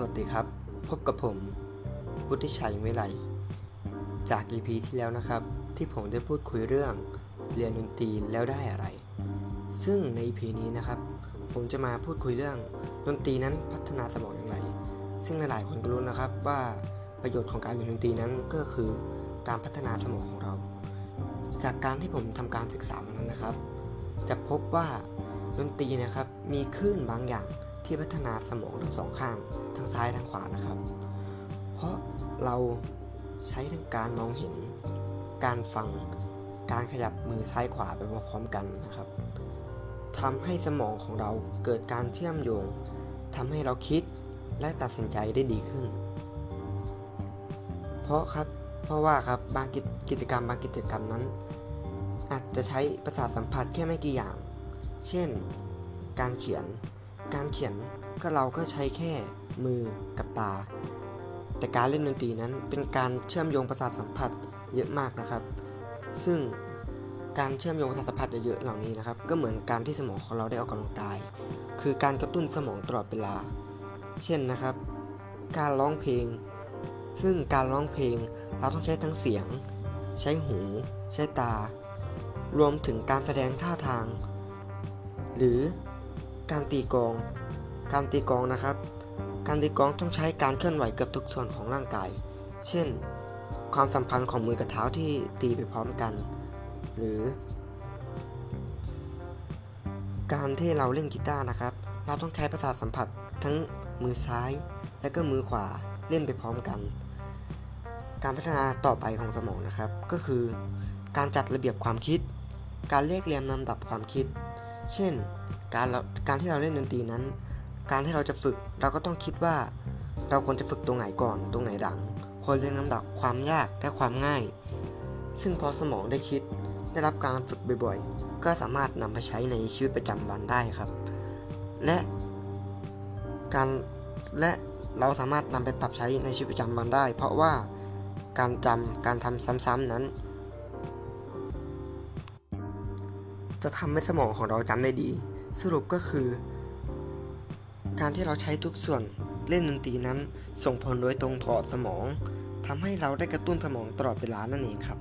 สวัสดีครับ พบกับผมพุทธิชัยวิไลจาก EP ที่แล้วนะครับ ที่ผมได้พูดคุยเรื่องเรียนดนตรีแล้วได้อะไร ซึ่งใน EP นี้นะครับ ผมจะมาพูดคุยเรื่องดนตรีนั้นพัฒนาสมองอย่างไร ซึ่งหลายๆ คนก็รู้นะครับว่าประโยชน์ของการเรียนดนตรีนั้นก็คือการพัฒนาสมองของเรา จากการที่ผมทำการศึกษามานั้นนะครับ จะพบว่าดนตรีนะครับมีคลื่นบางอย่าง ที่พัฒนาสมองทั้งสองข้างทั้งซ้ายทั้งขวานะครับ เพราะเราใช้ทั้งการมองเห็น การฟัง การขยับมือซ้ายขวาไปพร้อมกันนะครับทำให้สมองของเราเกิดการเชื่อมโยงทำให้เราคิดและตัดสินใจได้ดีขึ้น เพราะครับ เพราะว่าครับบางกิกิจกรรมบางกิจกรรมนั้น อาจจะใช้ประสาทสัมผัสแค่ไม่กี่อย่าง เช่น การเขียน การเขียนก็เราก็ใช้แค่มือกับตา แต่การเล่นดนตรีนั้นเป็นการเชื่อมโยงประสาทสัมผัสเยอะมากนะครับ ซึ่งการเชื่อมโยงประสาทสัมผัสเยอะๆเหล่านี้นะครับ ก็เหมือนการที่สมองของเราได้ออกกำลังกาย คือการกระตุ้นสมองตลอดเวลา เช่นนะครับ การร้องเพลง ซึ่งการร้องเพลงเราต้องใช้ทั้งเสียง ใช้หู ใช้ตา รวมถึงการแสดงท่าทาง หรือ การตีกอง การตีกองนะครับ การตีกองต้องใช้การเคลื่อนไหวเกือบทุกส่วนของร่างกาย เช่น ความสัมพันธ์ของมือกับเท้าที่ตีไปพร้อมกัน หรือ การที่เราเล่นกีตาร์นะครับ เราต้องใช้ประสาทสัมผัสทั้งมือซ้าย และก็มือขวาเล่นไปพร้อมกัน การพัฒนาต่อไปของสมองนะครับ ก็คือการจัดระเบียบความคิด การเรียกเรียงลำดับความคิด เช่น การเราการที่เราเล่นดนตรีนั้น การที่เราจะฝึกเราก็ต้องคิดว่า เราควรจะฝึกตรงไหนก่อนตรงไหนหลังควรเรียงลำดับความยากและความง่าย ซึ่งพอสมองได้คิดได้รับการฝึกบ่อยๆ ก็สามารถนำไปใช้ในชีวิตประจำวันได้ครับ และการและเราสามารถนำไปปรับใช้ในชีวิตประจำวันได้ เพราะว่าการจำการทำซ้ำๆนั้น จะทำให้สมองของเราจำได้ดี สรุปก็คือ การที่เราใช้ทุกส่วนเล่นดนตรีนั้น ส่งผลโดยตรงต่อสมองทำให้เราได้กระตุ้นสมองตลอดเวลานั่นเองครับ